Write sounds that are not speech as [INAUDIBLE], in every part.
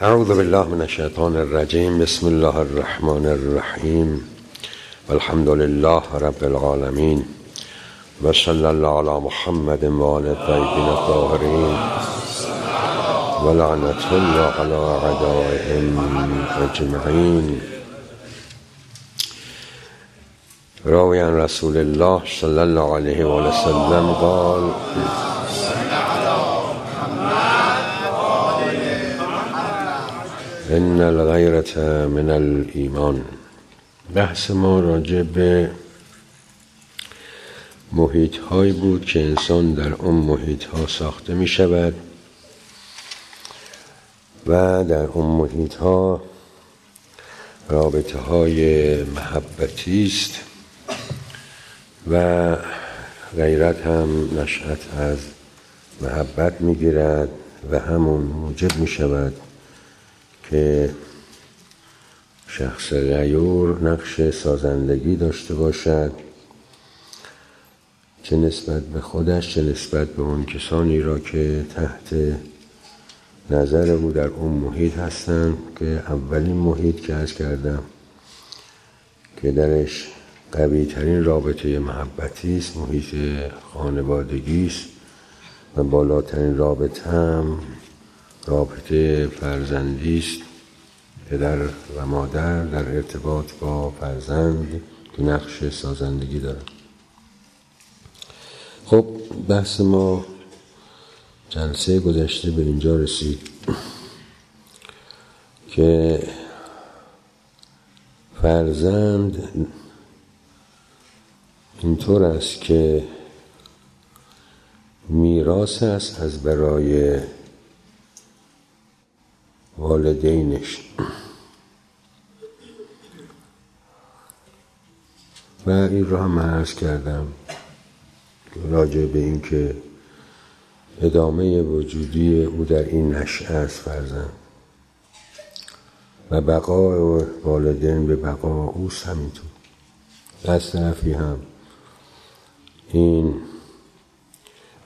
اعوذ بالله من الشیطان الرجیم بسم الله الرحمن الرحیم والحمد لله رب العالمین و صلی الله علی محمد و آل الطیبین الطاهرین و لعنت الله علی اعدائهم اجمعین راوی عن رسول الله صلی الله علیه و سلم قال ان الغیرت من الایمان بحث ما راجع به محیط هایی بود که انسان در اون محیط ها ساخته می شود و در اون محیط ها رابطه های محبتی است و غیرت هم نشأت از محبت می‌گیرد و همون موجب می شود که شخص غیور نقش سازندگی داشته باشد چه نسبت به خودش چه نسبت به اون کسانی را که تحت نظر او در اون محیط هستند که اولین محیط که از کردم که درش قوی ترین رابطه محبتی است محیط خانوادگی است و بالاترین رابطه هم رابطه فرزندی است. پدر و مادر در ارتباط با فرزند که نقش سازندگی دارد خب بحث ما جلسه گذشته به اینجا رسید که فرزند اینطور است که میراث است از برای والدینش. و این را هم عرض کردم راجع به این که ادامه وجودی او در این نشعه است فرزند. و بقا والدین به بقا اوست همینطور. از طرفی هم این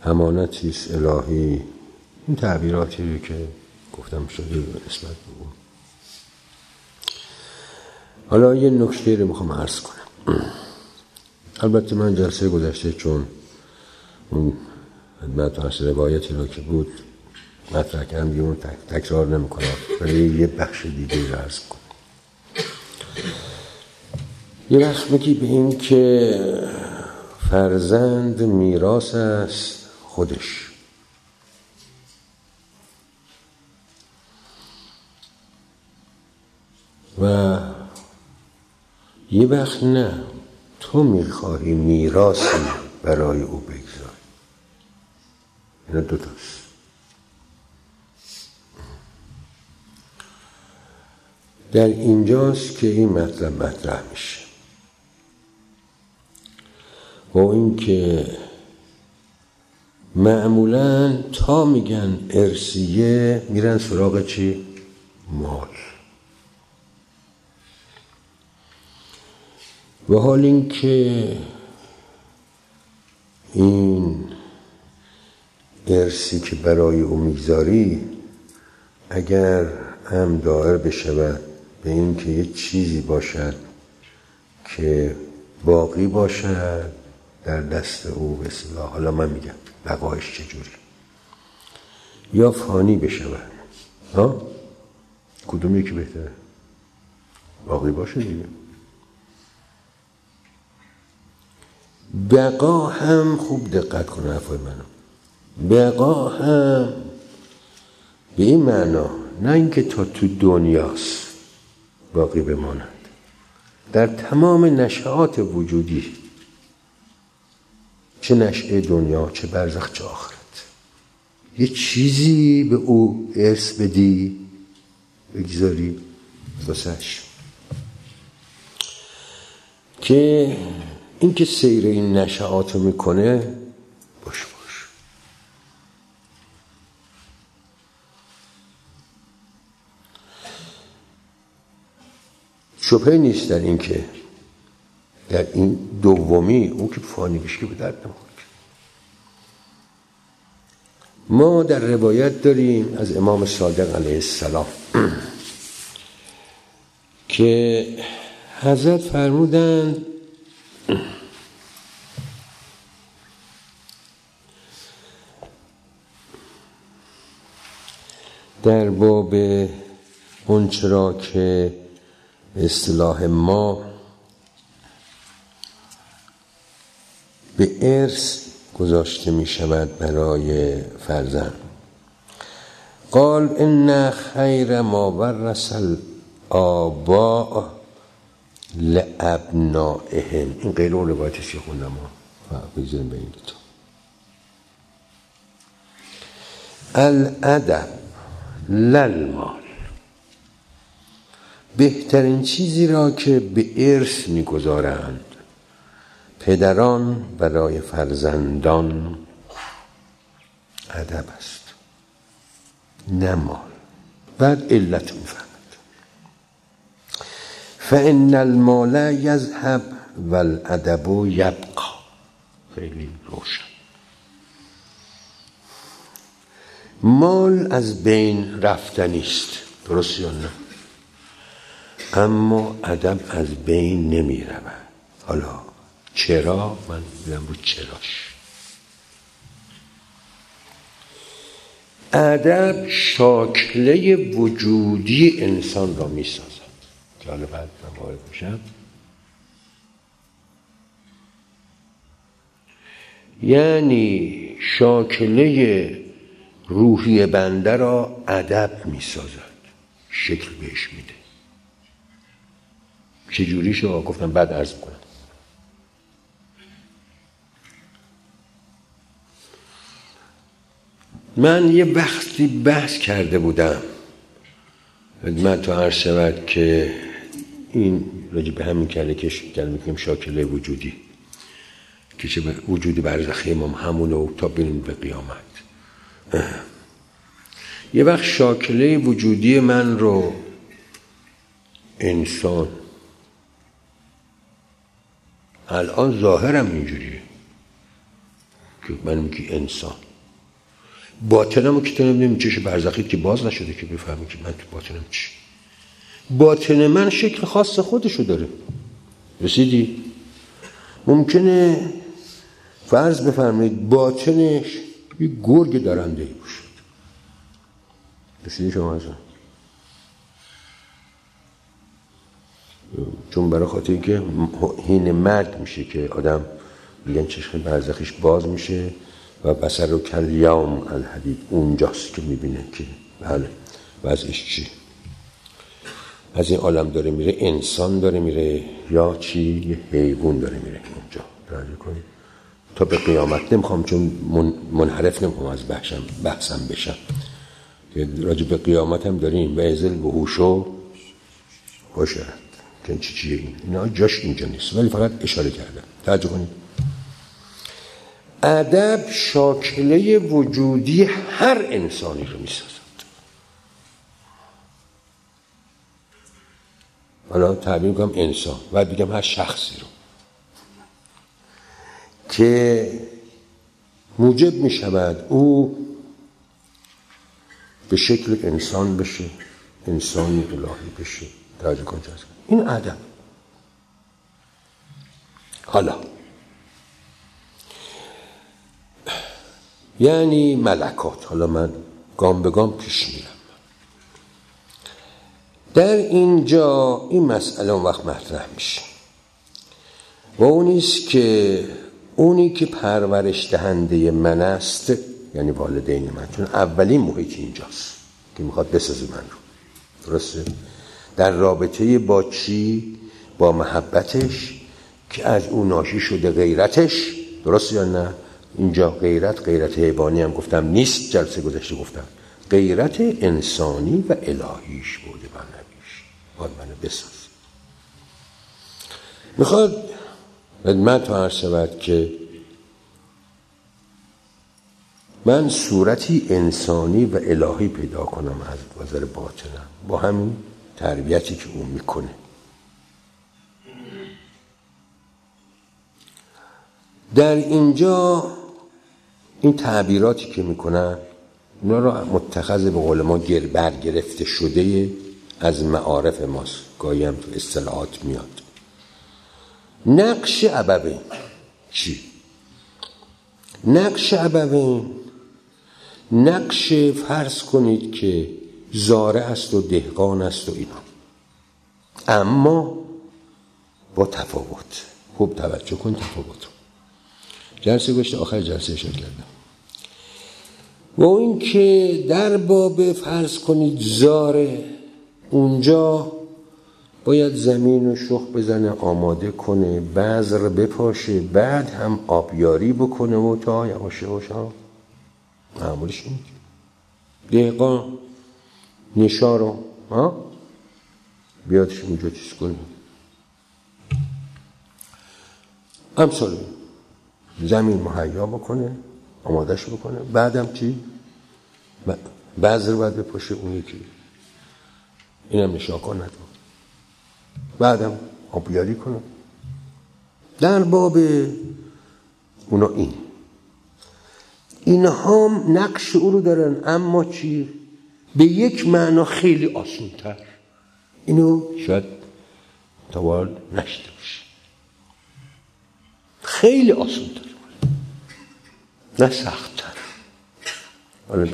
امانتی است الهی این تعبیراتی رو که گفتم شده نسبت به اون. حالا یه نکته رو می‌خوام عرض کنم. البته من جلسه گذشته چون اون خدمت هست روایتی رو که بود مطرح کردم دیگه اون تکرار نمی‌کنم. ولی یه بخش دیگه رو عرض کنم. یه بخش میگی به این که فرزند میراث است خودش. و یه وقت نه تو می‌خواهی میراسی برای او بگذاری. اینا دوتاست در اینجاست که این مطلب مطرح میشه. با اینکه معمولا تا میگن ارسیه میرن سراغ چی؟ مال. و حال اینکه این ارسی که برای او می‌گذاری اگر هم دائر بشود به اینکه یه چیزی باشد که باقی باشد در دست او به حالا من میگم بقایش چجوری؟ یا فانی بشود. ها؟ کدوم یکی بهتره؟ باقی باشه دیگه. بقا هم خوب دقت کن حرفای منو. بقا هم. به این معنا نه اینکه تا تو دنیاست باقی بماند در تمام نشعات وجودی چه نشعه دنیا چه برزخ چه آخرت. یه چیزی به او ارث بدی بگذاری واسش. که این که سیر این نشعات رو می‌کنه باش باش. شبهه نیست در این که در این دومی اون که فانی که به درد نمی‌خوره. ما در روایت داریم از امام صادق علیه السلام [CLEARS THROAT] که حضرت فرمودند در باب اونچرا که اصطلاح ما به ارث گذاشته می شود برای فرزند. قال ان خیر ما ورث الآباء. لابنائهم این غیر اون روایتش که خوندم بگذاریم به این تو الادب للمال. بهترین چیزی را که به ارث می‌گذارند پدران برای فرزندان ادب است نه مال. بعد علت می‌فهمد فان المال یذهب والادب یبقا. خیلی روشن. مال از بین رفتنی است درست یا نه؟ اما ادب از بین نمی رود. حالا چرا؟ من میدم رو چراش. ادب شاکله وجودی انسان را می حالا بعد من وارد میشم یعنی شاکله روحی بنده را ادب می سازد شکل بهش میده. چجوری شو گفتم بعد عرض کنم من یه وقتی بحث کرده بودم. من تو عرض شود که این راجع به همین کله کش کلمه که شاکله وجودی. که چه وجودی برزخی امام همونه و تا بریم به قیامت. یه وقت شاکله وجودی من رو انسان الان ظاهرم اینجوریه که من میگی انسان. باطنم که تو نمی‌دونم چش برزخید که باز نشده که بفهمی که من تو باطنم چی. باطن من شکل خاص خودشو داره. رسیدی؟ ممکنه فرض بفرمایید باطنش یه گرگ درنده ای باشه. رسیدی شما ازم چون برای خاطر که هین مرگ میشه که آدم میگن چشم برزخیش باز میشه و بسر رو کلیام الحدید اونجاست که می‌بینه که بله وضعش چی از این عالم داره میره انسان داره میره یا چی؟ یه حیوان داره میره اونجا. راجع کنید. تا به قیامت نمی‌خوام چون منحرف نمی‌خوام از بحثم بحثم بشم. که راجع به قیامت هم داریم. و ازل به هوشو باشد که چی چیه این؟ اینا جاش اینجا نیست. ولی فقط اشاره کردم. توجه کنید. ادب شاکله وجودی هر انسانی رو حالا تعبیر کنم انسان. و بگم هر شخصی رو. که موجب می شود او به شکل انسان بشه انسانی الهی بشه. توجه کن این ادب حالا. یعنی ملکات. حالا من گام به گام پیش میرم. در اینجا این مسئله اون وقت مطرح میشه. و اونیست که اونی که پرورش دهنده من است یعنی والدین من چون اولین محیط اینجاست که می‌خواد بسازه من رو. درسته؟ در رابطه با چی؟ با محبتش که از اون ناشی شده غیرتش. درست یا نه؟ اینجا غیرت غیرت حیوانی هم گفتم نیست جلسه گذشته گفتم. غیرت انسانی و الهیش بوده من نبیش. باید منو بساز. می‌خواد خدمت ها شود که من صورتی انسانی و الهی پیدا کنم از وزر باطنم. با همین تربیتی که اون می‌کنه. در اینجا این تعبیراتی که می‌کنن اونا را متخذ به قول ما برگرفته شده از معارف ماست. گاهی هم تو اصطلاحات میاد. نقش ابوین چی؟ نقش ابوین نقش فرض کنید که زاره است و دهقان است و اینا. اما با تفاوت. خوب توجه کن تفاوت جلسه گشت آخر جلسه اشاره کردم. و این که در باب فرض کنید زاره اونجا باید زمین و شخ بزنه آماده کنه بذر بپاشه بعد هم آبیاری بکنه و تا یواش یواش ها معمولش این دقیقا نشا رو ها؟ بیادش اونجا چیز کنه. امثال زمین مهیا بکنه. آمادش بکنه بعدم چی؟ بذر باید بپاشه اون یکی. اینم نشا کنه بعدم آبیاری کنم. در باب اونا این. اینها نقش او رو دارن اما چی؟ به یک معنا خیلی آسونتر. اینو شاید توال نشته باشه. خیلی آسونتر. نه سختتر. حالا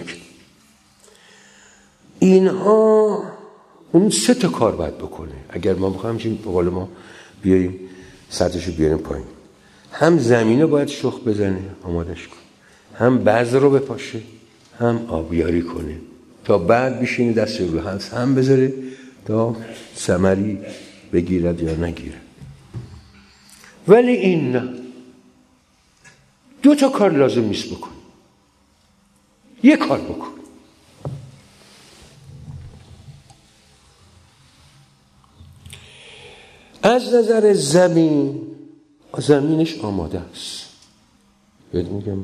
اینها اون سه تا کار باید بکنه. اگر ما بخوایم چیم به قول ما بیاریم سطحشو بیاریم پایین. هم زمینه باید شخ بزنه آمادش کن. هم بعض رو بپاشه هم آبیاری کنه. تا بعد بشینه دست رو هم هم بذاره تا سمری بگیرد یا نگیرد. ولی این نه. دو تا کار لازم نیست بکن. یه کار بکن. از نظر زمین زمینش آماده است. بهت میگم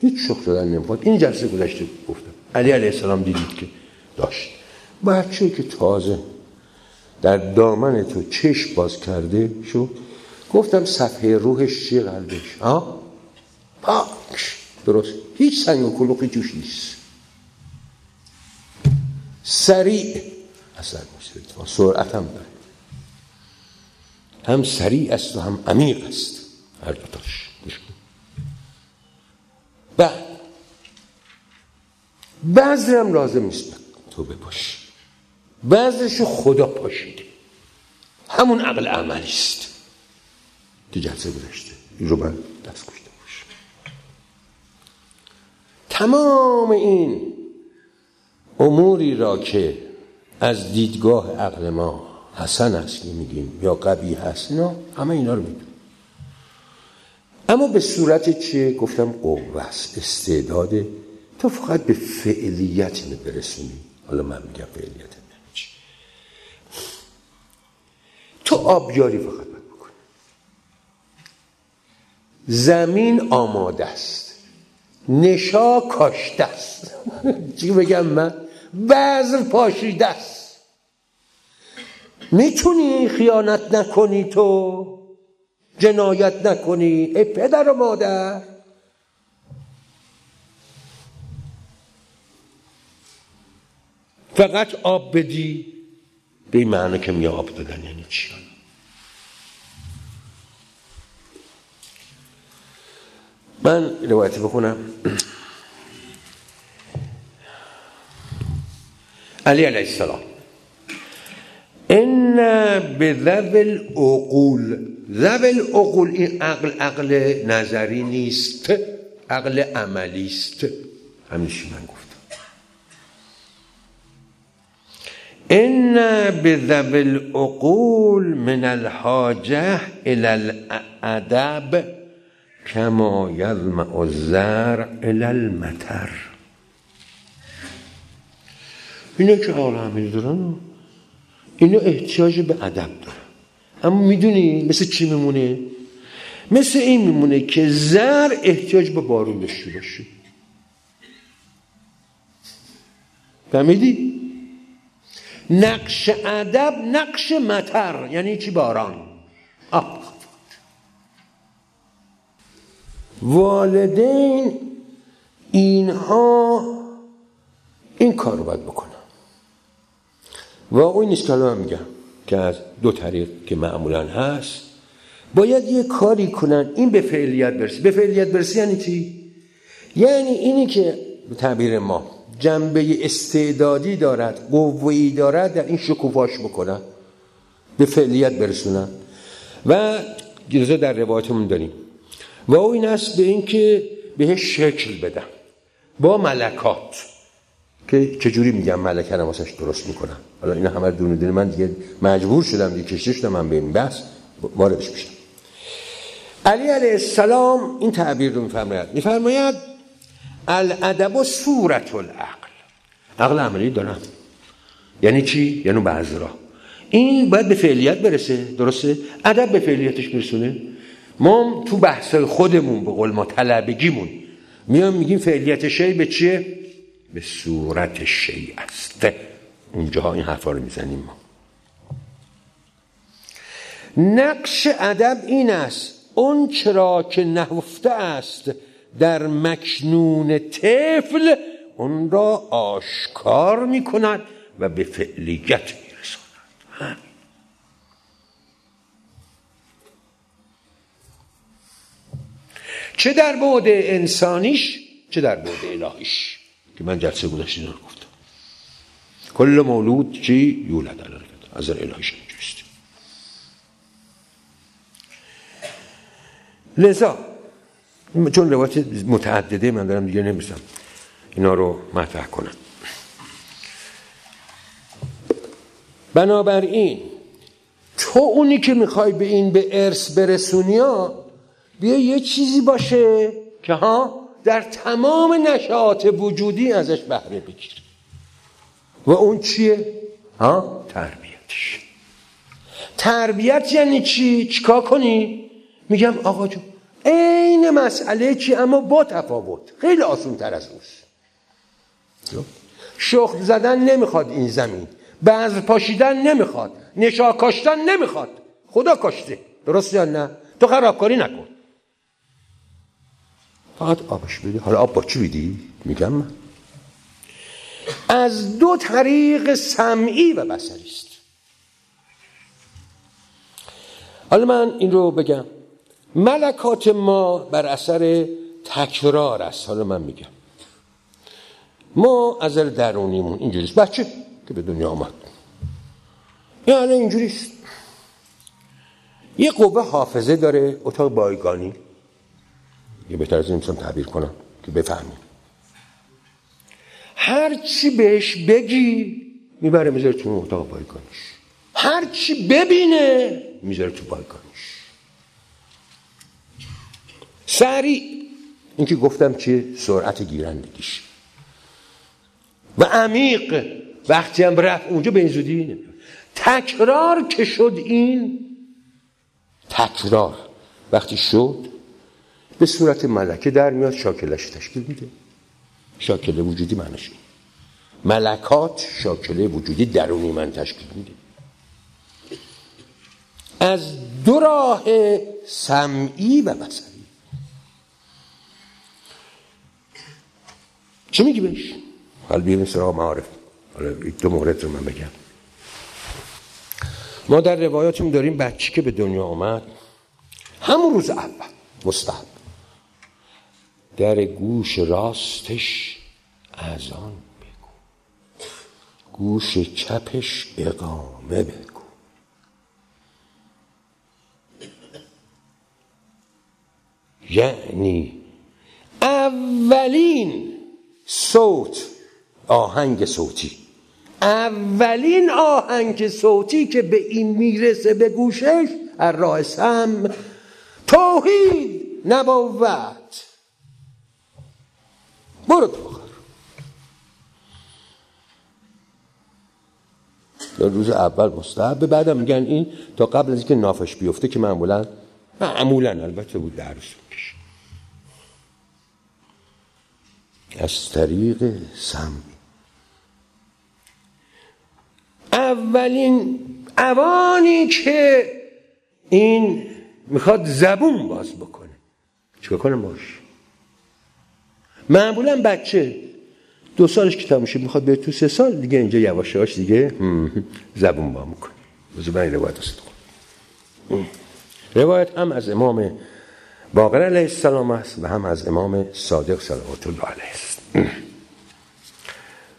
هیچ شخص دادن نمی‌خواد. این جلسه گذشته گفتم. علی علیه السلام دیدید که داشت. بچه که تازه در دامن تو چشم باز کرده شو گفتم صفحه روحش چیه قلبش؟ ها پاک درست هیچ سنگ و کلوقی توش نیست سریع اصلا سرعت هم داره هم سریع است و هم عمیق است هر دوتاش بعد بعضی هم لازم نیست تو بپاشی بعضیشو خدا پاشیده همون عقل عملی است که جلسه گذشته این رو من دست کشته باش تمام این اموری را که از دیدگاه عقل ما حسن است که میگیم یا قبی هست نه همه اینا رو میدون اما به صورت چه؟ گفتم قوه است استعداد. تو فقط به فعلیت اینو برسونی. حالا من میگم فعلیت یعنی چی؟ تو آبیاری فقط باید بکنی. زمین آماده است. نشا کاشته است چی بگم من؟ بعض پاشیده است. می‌تونی خیانت نکنی تو جنایت نکنی. ای پدر و مادر. فقط آب بدی. به این معنی که میگه آب دادن یعنی چی؟ من روایتی بخونم علی علیه السلام. إن به ذوی العقول ذوی العقول این عقل عقل نظری نیست عقل عملی است همیشه من گفتم. إن به ذوی العقول من الحاجة إلى الأدب کما یظمع الزرع الى المطر. اینا که همین دارن اینا احتیاج به ادب داره اما می‌دونی مثل چی میمونه؟ مثل این میمونه که زر احتیاج به بارون داشته باشه. فهمیدی؟ نقش ادب نقش مطر یعنی چی باران؟ آب. والدین اینها این کار رو باید بکنم واقعی نیست که من میگم که از دو طریق که معمولا هست باید یه کاری کنن. این به فعلیت برسی به فعلیت برسی یعنی چی؟ یعنی اینی که به تعبیر ما جنبه استعدادی دارد قوهی دارد در این شکوفاش بکنن به فعلیت برسونن. و جزا در روایتمون داریم. و او این است به اینکه بهش شکل بدم. با ملکات. که چجوری میگم ملکه رو واسش درست می‌کنم؟ حالا این همه دونه دونه من دیگه مجبور شدم دیگه کشته شدم من به این بحث. واردش میشم علی علیه السلام این تعبیر رو میفرماید. میفرماید الادب و صورت العقل. عقل عملی دارم. یعنی چی؟ یعنی بعض را این باید به فعلیت برسه. درسته؟ ادب به فعلیتش برسونه ما تو بحث خودمون به قول ما طلبگیمون. میام میگیم فعلیت شی به چیه؟ به صورت شی است. اونجاها این حرفا رو می‌زنیم ما. نقش ادب این است. اون چرا که نهفته است در مکنون طفل اون را آشکار می کند و به فعلیت می رساند چه در بعد انسانیش؟ چه در بعد الهیش؟ که من جلسه گذشته رو گفتم. کل مولود چی یولد از الهیش اینجوریست لذا چون روایت متعدده من دارم دیگه نمیستم اینا رو مطرح کنم. بنابراین تو اونی که می‌خوای به این به ارث برسونی ها بیا یه چیزی باشه که ها در تمام نشاط وجودی ازش بهره بگیر و اون چیه؟ ها؟ تربیتش. تربیت یعنی چی؟ چیکار کنی؟ میگم آقا جو عین مسئله چی؟ اما با تفاوت. خیلی آسون تر از اوست شخم زدن نمی‌خواد این زمین. بعض پاشیدن نمی‌خواد. نشا کاشتن نمی‌خواد. خدا کاشته درست یا نه؟ تو خرابکاری نکن. فقط آبش بدی. حالا آب با چی بدی میگم من. از دو طریق سمعی و بسری است. حالا من این رو بگم. ملکات ما بر اثر تکرار است. حالا من میگم. ما از درونیمون اینجوریست. بچه که به دنیا آمد. یعنی اینجوریست. یه قوه حافظه داره. اتاق بایگانی. یه بهتر از این تعبیر کنم که بفهمیم هر چی بهش بگی می‌بره می‌ذاره تو اتاق بایگانیش هر چی ببینه می‌ذاره تو بایگانیش سریع. این که گفتم چیه؟ سرعت گیرندگیش. و عمیق. وقتی هم رفت اونجا به این زودی تکرار که شد این تکرار. وقتی شد به صورت ملکه در میاد شاکلش تشکیل میده. شاکله وجودی معنیش ملکات شاکله وجودی درونی من تشکیل میده. از دو راه سمعی و بسری چه میگی بهش؟ حال بیریم سراغ معارف. حالا دو مورد رو من بگم. ما در روایاتیم داریم بچی که به دنیا آمد همون روز اول مستحب. در گوش راستش اذان بگو. گوش چپش اقامه بگو. یعنی اولین صوت آهنگ صوتی. اولین آهنگ صوتی که به این می‌رسه به گوشش از راه سم توحید نبوت. برو تو در روز اول مستحبه بعدم میگن این تا قبل از اینکه نافش بیفته که معمولا معمولا البته بود می‌کشه از طریق سم. اولین اوانی که این می‌خواد زبون باز بکنه. چیکار کنم باش؟ معمولا بچه. دو سالش که تموم شد می‌خواد به تو سه سال دیگه اینجا یواشاش دیگه زبون با می‌کنه. من روایت روایت هم از امام باقر علیه السلام است و هم از امام صادق صلوات الله علیه است.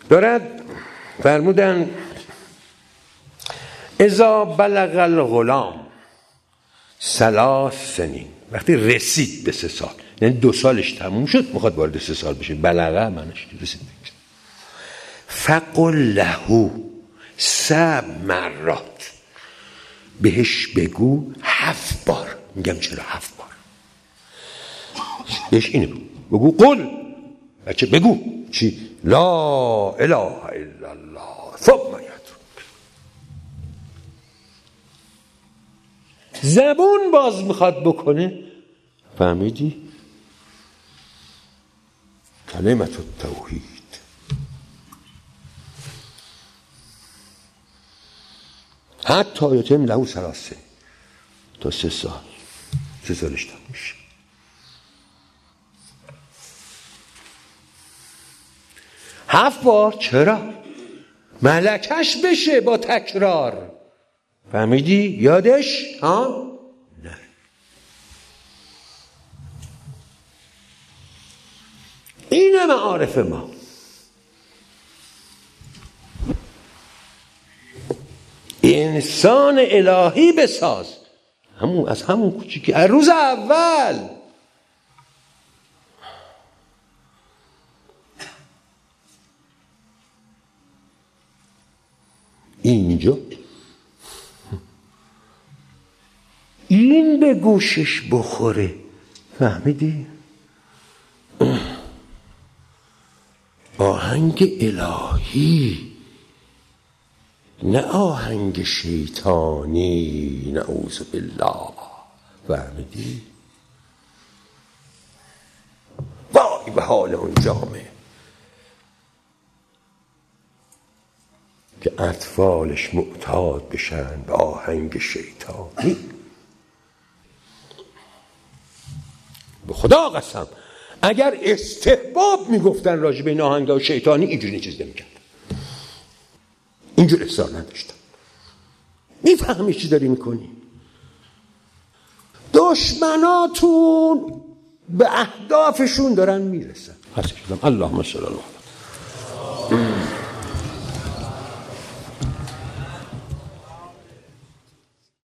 دارد فرمودن ازا بلغ الغلام سلاس سنین. وقتی رسید به سه سال. یعنی دو سالش تموم شد می‌خواد وارد سه سال بشه. بلغه منش رسید فقل لهو سب مرات. بهش بگو هفت بار. میگم چرا هفت بار؟ بهش اینه بگو. قل. بچه بگو. چی؟ لا اله الا الله. ثم زبون باز می‌خواد بکنه. فهمیدی؟ کلمت توحید حتی یتم لهو سراسه تا سه سال. سه سالش میشه. هفت بار. چرا؟ ملکش بشه با تکرار. فهمیدی؟ یادش؟ ها نه معارف ما. انسان الهی بساز. همون از همون کوچیکی. از روز اول. اینجا. این به گوشش بخوره. فهمیدی؟ آهنگ الهی نه آهنگ شیطانی نعوذ بالله. فهمیدی؟ وای به حال اون جامعه که اطفالش معتاد بشن به آهنگ شیطانی. به خدا قسم. اگر استحباب می‌گفتن راجع به این آهنگ شیطانی اینجوری چیز نمی‌کرد. اینجور اصرار نداشتن می‌فهمی چی داری می‌کنی؟ دشمناتون به اهدافشون دارن می‌رسن. اللهم صل الله